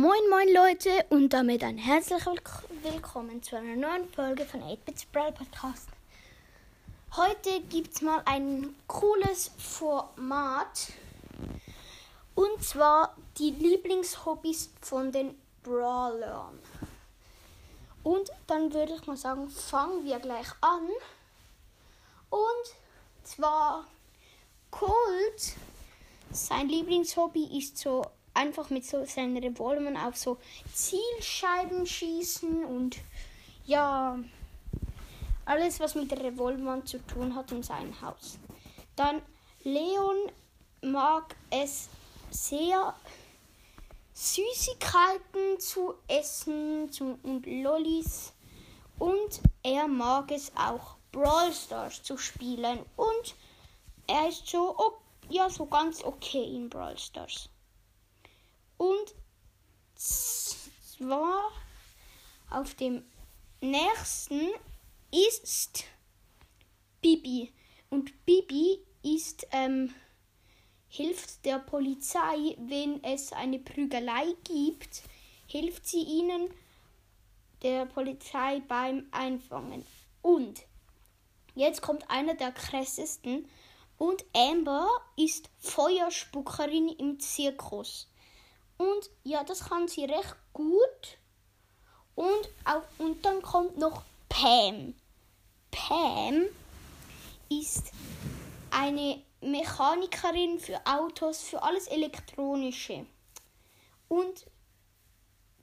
Moin moin Leute und damit ein herzliches Willkommen zu einer neuen Folge von 8-Bits Brawl Podcast. Heute gibt es mal ein cooles Format und zwar die Lieblingshobbys von den Brawlern. Und dann würde ich mal sagen, fangen wir gleich an. Und zwar Colt, sein Lieblingshobby ist so einfach mit so seinen Revolvern auf so Zielscheiben schießen und ja, alles, was mit Revolvern zu tun hat in seinem Haus. Dann Leon mag es sehr, Süßigkeiten zu essen zu, und Lollis. Und er mag es auch, Brawl Stars zu spielen. Und er ist so, ja, so ganz okay in Brawl Stars. Und zwar auf dem nächsten ist Bibi. Und Bibi ist, ähm, hilft der Polizei, wenn es eine Prügelei gibt, hilft sie ihnen der Polizei beim Einfangen. Und jetzt kommt einer der krassesten. Und Amber ist Feuerspuckerin im Zirkus. Und ja, das kann sie recht gut. Und, auch, und dann kommt noch Pam. Pam ist eine Mechanikerin für Autos, für alles Elektronische. Und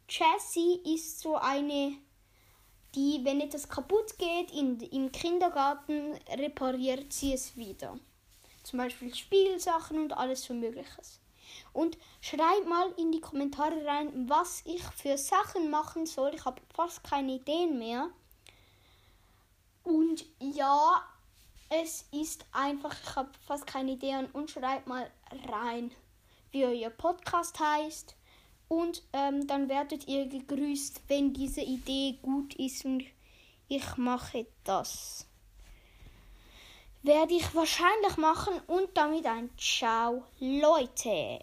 Jessie ist so eine, die, wenn etwas kaputt geht in, im Kindergarten, repariert sie es wieder. Zum Beispiel Spielsachen und alles so Mögliches. Und schreibt mal in die Kommentare rein, was ich für Sachen machen soll. Ich habe fast keine Ideen mehr. Und ja, es ist einfach, ich habe fast keine Ideen. Und schreibt mal rein, wie euer Podcast heißt. Und ähm, dann werdet ihr gegrüßt, wenn diese Idee gut ist und ich mache das. Werde ich wahrscheinlich machen und damit ein Ciao, Leute.